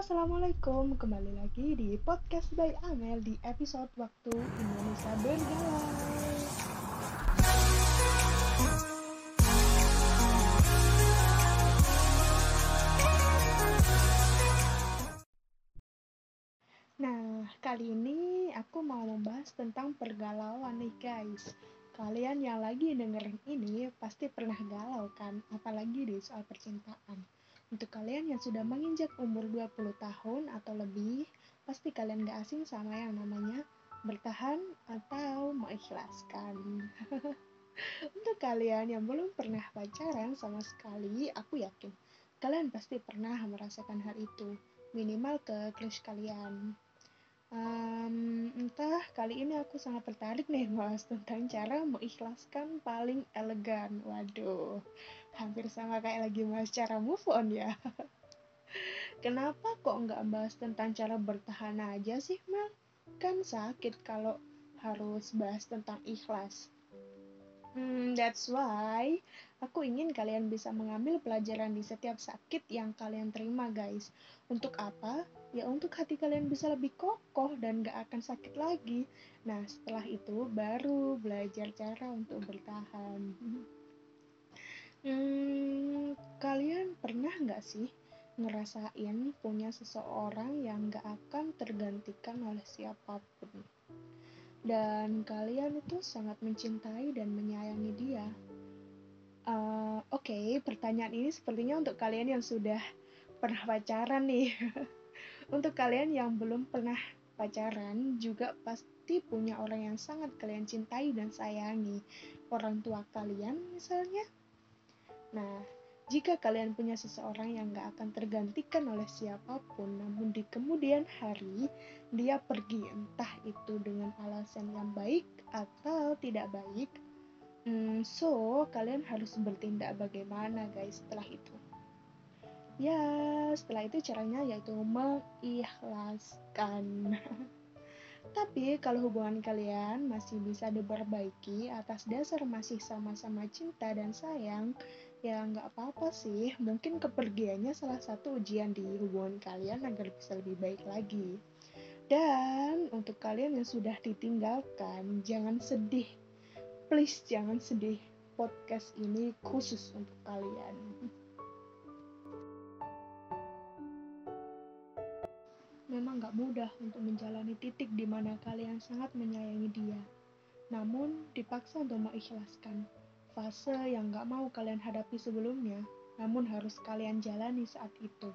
Assalamualaikum Kembali lagi di podcast by Amel Di episode Waktu Indonesia Bergalau Nah, kali ini aku mau membahas tentang pergalauan nih guys. Kalian yang lagi dengerin ini pasti pernah galau kan? Apalagi di soal percintaan untuk kalian yang sudah menginjak umur 20 tahun atau lebih, pasti kalian gak asing sama yang namanya bertahan atau mengikhlaskan. Untuk kalian yang belum pernah pacaran sama sekali, aku yakin kalian pasti pernah merasakan hal itu, minimal ke crush kalian. Um, entah kali ini aku sangat tertarik nih bahas tentang cara mengikhlaskan paling elegan. Waduh, hampir sama kayak lagi bahas cara move on ya. Kenapa kok nggak bahas tentang cara bertahan aja sih, Mel? Kan sakit kalau harus bahas tentang ikhlas. Hmm, that's why aku ingin kalian bisa mengambil pelajaran di setiap sakit yang kalian terima, guys. Untuk apa? Ya untuk hati kalian bisa lebih kokoh dan gak akan sakit lagi. Nah, setelah itu baru belajar cara untuk bertahan. Hmm, kalian pernah nggak sih ngerasain punya seseorang yang gak akan tergantikan oleh siapa pun? Dan kalian itu sangat mencintai dan menyayangi dia. Uh, Oke, okay, pertanyaan ini sepertinya untuk kalian yang sudah pernah pacaran nih. Untuk kalian yang belum pernah pacaran, juga pasti punya orang yang sangat kalian cintai dan sayangi. Orang tua kalian misalnya. Nah, jika kalian punya seseorang yang gak akan tergantikan oleh siapa pun, namun di kemudian hari dia pergi entah itu dengan alasan yang baik atau tidak baik, hmm, so kalian harus bertindak bagaimana guys setelah itu ya setelah itu caranya yaitu mengikhlaskan. Tapi kalau hubungan kalian masih bisa diperbaiki atas dasar masih sama-sama cinta dan sayang ya nggak apa-apa sih. Mungkin kepergiannya salah satu ujian di hubungan kalian agar bisa lebih baik lagi. Dan untuk kalian yang sudah ditinggalkan jangan sedih. Please jangan sedih podcast ini khusus untuk kalian memang gak mudah untuk menjalani titik di mana kalian sangat menyayangi dia. Namun, dipaksa untuk mengikhlaskan fase yang gak mau kalian hadapi sebelumnya, namun harus kalian jalani saat itu.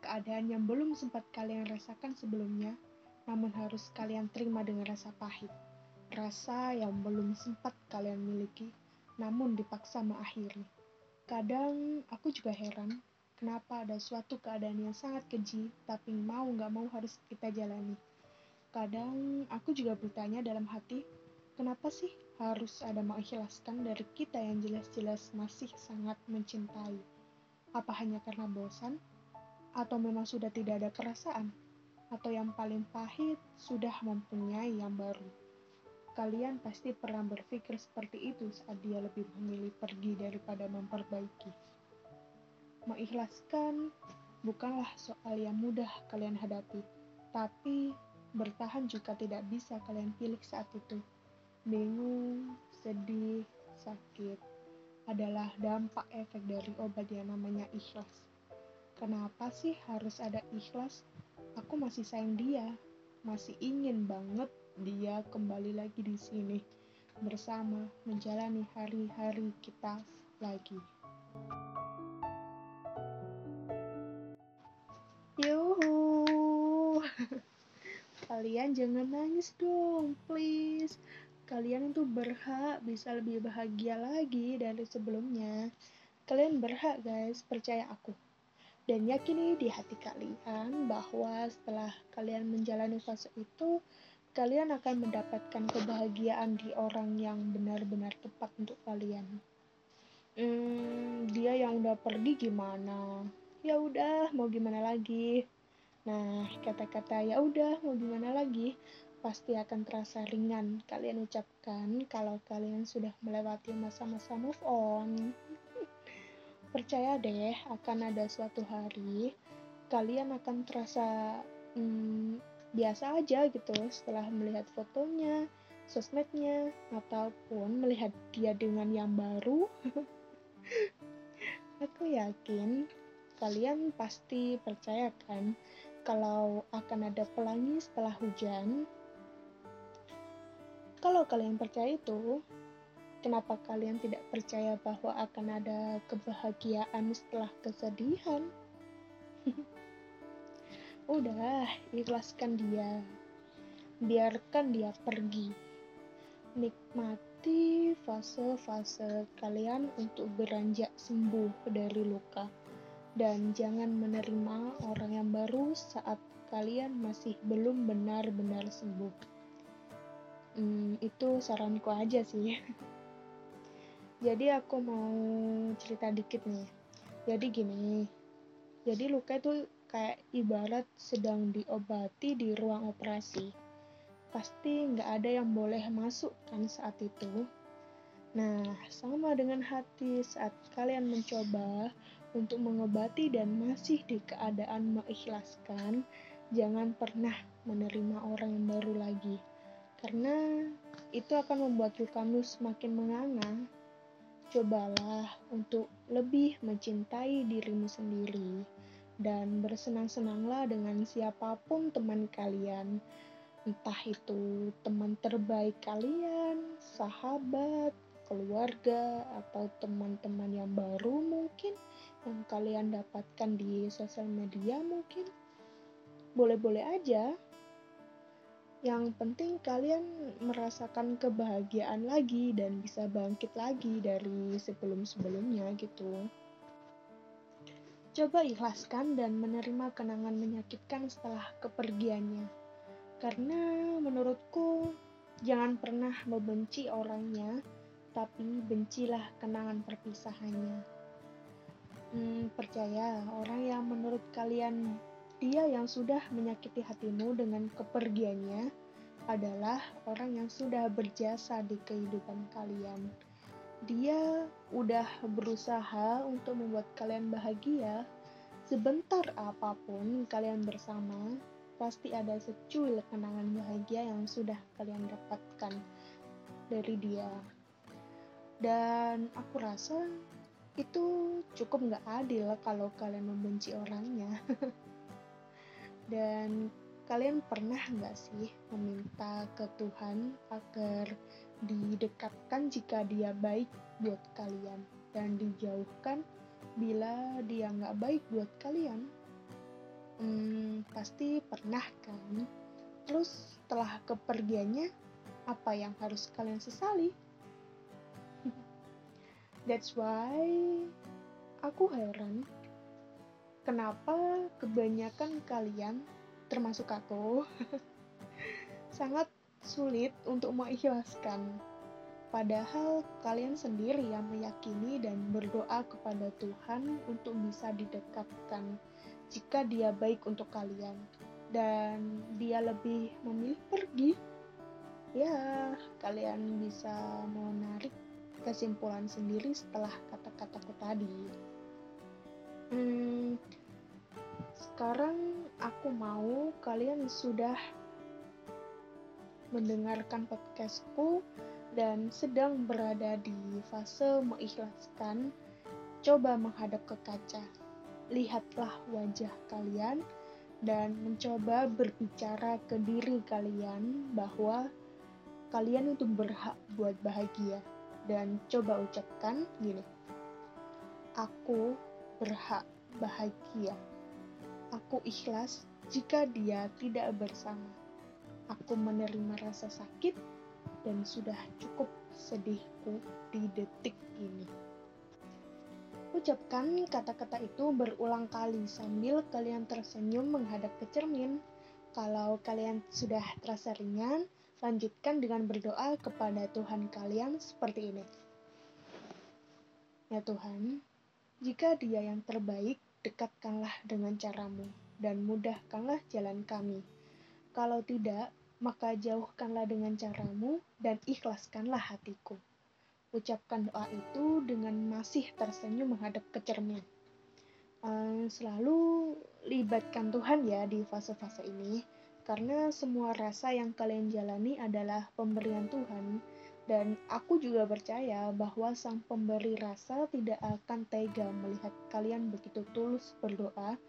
Keadaan yang belum sempat kalian rasakan sebelumnya, namun harus kalian terima dengan rasa pahit. Rasa yang belum sempat kalian miliki, namun dipaksa mengakhiri. Kadang aku juga heran Kenapa ada suatu keadaan yang sangat keji, tapi mau nggak mau harus kita jalani. Kadang aku juga bertanya dalam hati, kenapa sih harus ada mengikhlaskan dari kita yang jelas-jelas masih sangat mencintai? Apa hanya karena bosan? Atau memang sudah tidak ada perasaan? Atau yang paling pahit, sudah mempunyai yang baru? Kalian pasti pernah berpikir seperti itu saat dia lebih memilih pergi daripada memperbaiki. Mengikhlaskan bukanlah soal yang mudah kalian hadapi, tapi bertahan juga tidak bisa kalian pilih saat itu. Bingung, sedih, sakit adalah dampak efek dari obat yang namanya ikhlas. Kenapa sih harus ada ikhlas? Aku masih sayang dia, masih ingin banget dia kembali lagi di sini bersama menjalani hari-hari kita lagi. Kalian jangan nangis dong, please. Kalian itu berhak bisa lebih bahagia lagi dari sebelumnya. Kalian berhak, guys, percaya aku. Dan yakini di hati kalian bahwa setelah kalian menjalani fase itu, kalian akan mendapatkan kebahagiaan di orang yang benar-benar tepat untuk kalian. Hmm, dia yang udah pergi gimana? ya udah mau gimana lagi nah kata-kata ya udah mau gimana lagi? pasti akan terasa ringan. Kalian ucapkan kalau kalian sudah melewati masa-masa move on. Percaya deh akan ada suatu hari kalian akan terasa hmm, biasa aja gitu setelah melihat fotonya, sosmednya, ataupun melihat dia dengan yang baru. Aku yakin kalian pasti percaya kan kalau akan ada pelangi setelah hujan. Kalau kalian percaya itu, kenapa kalian tidak percaya bahwa akan ada kebahagiaan setelah kesedihan? Udah, ikhlaskan dia. Biarkan dia pergi. Nikmati fase-fase kalian untuk beranjak sembuh dari luka dan jangan menerima orang yang baru saat kalian masih belum benar-benar sembuh. Hmm, itu saranku aja sih. Jadi aku mau cerita dikit nih. Jadi gini, jadi luka itu kayak ibarat sedang diobati di ruang operasi. Pasti nggak ada yang boleh masuk kan saat itu. Nah, sama dengan hati saat kalian mencoba untuk mengobati dan masih di keadaan mengikhlaskan, jangan pernah menerima orang yang baru lagi. Karena itu akan membuat lukamu semakin menganga. Cobalah untuk lebih mencintai dirimu sendiri dan bersenang-senanglah dengan siapa pun teman kalian. Entah itu teman terbaik kalian, sahabat, keluarga, atau teman-teman yang baru mungkin yang kalian dapatkan di sosial media mungkin boleh-boleh aja yang penting kalian merasakan kebahagiaan lagi dan bisa bangkit lagi dari sebelum-sebelumnya gitu. Coba ikhlaskan dan menerima kenangan menyakitkan setelah kepergiannya. Karena menurutku jangan pernah membenci orangnya, tapi bencilah kenangan perpisahannya hmm, percaya orang yang menurut kalian dia yang sudah menyakiti hatimu dengan kepergiannya adalah orang yang sudah berjasa di kehidupan kalian. Dia udah berusaha untuk membuat kalian bahagia. Sebentar apa pun kalian bersama, pasti ada secuil kenangan bahagia yang sudah kalian dapatkan dari dia. Dan aku rasa itu cukup nggak adil kalau kalian membenci orangnya. Dan kalian pernah nggak sih meminta ke Tuhan agar didekatkan jika dia baik buat kalian dan dijauhkan bila dia nggak baik buat kalian? Hmm, pasti pernah kan? Terus setelah kepergiannya apa yang harus kalian sesali That's why aku heran kenapa kebanyakan kalian, termasuk aku, sangat sulit untuk mengikhlaskan. Padahal kalian sendiri yang meyakini dan berdoa kepada Tuhan untuk bisa didekatkan jika dia baik untuk kalian dan dia lebih memilih pergi. Ya, kalian bisa menarik kesimpulan sendiri setelah kata-kataku tadi. Hmm, sekarang aku mau kalian sudah mendengarkan podcastku dan sedang berada di fase mengikhlaskan, coba menghadap ke kaca. Lihatlah wajah kalian dan mencoba berbicara ke diri kalian bahwa kalian itu berhak buat bahagia dan coba ucapkan gini. Aku berhak bahagia. Aku ikhlas jika dia tidak bersama. Aku menerima rasa sakit dan sudah cukup sedihku di detik ini. Ucapkan kata-kata itu berulang kali sambil kalian tersenyum menghadap ke cermin. Kalau kalian sudah terasa ringan, Lanjutkan dengan berdoa kepada Tuhan kalian seperti ini. Ya Tuhan, jika dia yang terbaik, dekatkanlah dengan caramu dan mudahkanlah jalan kami. Kalau tidak, maka jauhkanlah dengan caramu dan ikhlaskanlah hatiku. Ucapkan doa itu dengan masih tersenyum menghadap ke cermin. uh, selalu libatkan Tuhan ya di fase-fase ini karena semua rasa yang kalian jalani adalah pemberian Tuhan dan aku juga percaya bahwa sang pemberi rasa tidak akan tega melihat kalian begitu tulus berdoa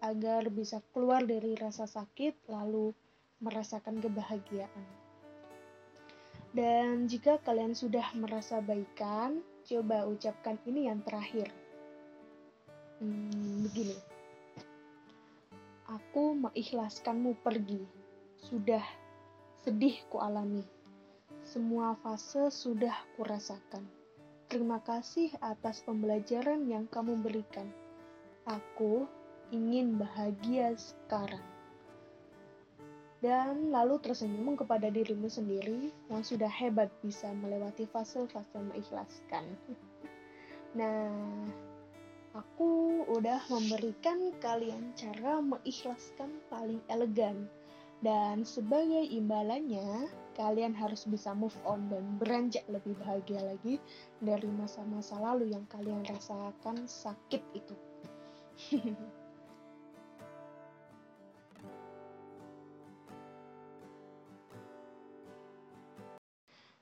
agar bisa keluar dari rasa sakit lalu merasakan kebahagiaan. Dan jika kalian sudah merasa baikan, coba ucapkan ini yang terakhir. Hmm, begini. Aku mengikhlaskanmu pergi. Sudah sedih ku alami. Semua fase sudah kurasakan. Terima kasih atas pembelajaran yang kamu berikan. Aku ingin bahagia sekarang. Dan lalu tersenyum kepada dirimu sendiri yang sudah hebat bisa melewati fase-fase mengikhlaskan. Nah, aku udah memberikan kalian cara mengikhlaskan paling elegan. Dan sebagai imbalannya, kalian harus bisa move on dan beranjak lebih bahagia lagi dari masa-masa lalu yang kalian rasakan sakit itu.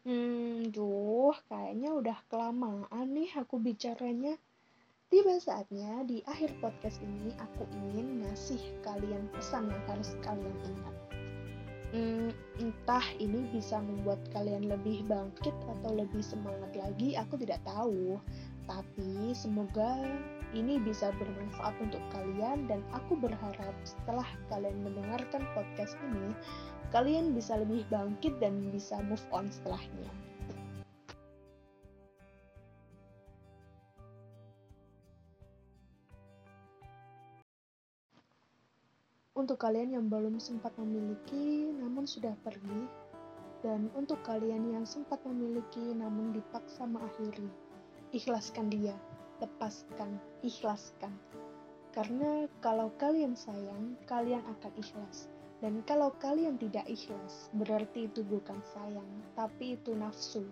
hmm, duh, kayaknya udah kelamaan nih aku bicaranya. Tiba saatnya di akhir podcast ini aku ingin ngasih kalian pesan yang harus kalian ingat. Hmm, entah ini bisa membuat kalian lebih bangkit atau lebih semangat lagi, aku tidak tahu. Tapi semoga ini bisa bermanfaat untuk kalian dan aku berharap setelah kalian mendengarkan podcast ini, kalian bisa lebih bangkit dan bisa move on setelahnya. Untuk kalian yang belum sempat memiliki namun sudah pergi, dan untuk kalian yang sempat memiliki namun dipaksa mengakhiri, ikhlaskan dia, lepaskan, ikhlaskan. Karena kalau kalian sayang, kalian akan ikhlas. Dan kalau kalian tidak ikhlas, berarti itu bukan sayang, tapi itu nafsu.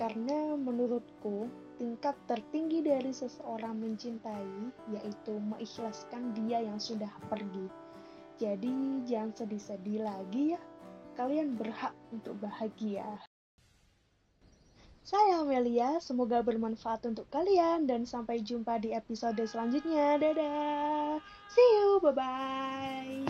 Karena menurutku, tingkat tertinggi dari seseorang mencintai yaitu mengikhlaskan dia yang sudah pergi jadi jangan sedih-sedih lagi ya. Kalian berhak untuk bahagia. Saya Amelia, semoga bermanfaat untuk kalian dan sampai jumpa di episode selanjutnya. Dadah. See you, bye-bye.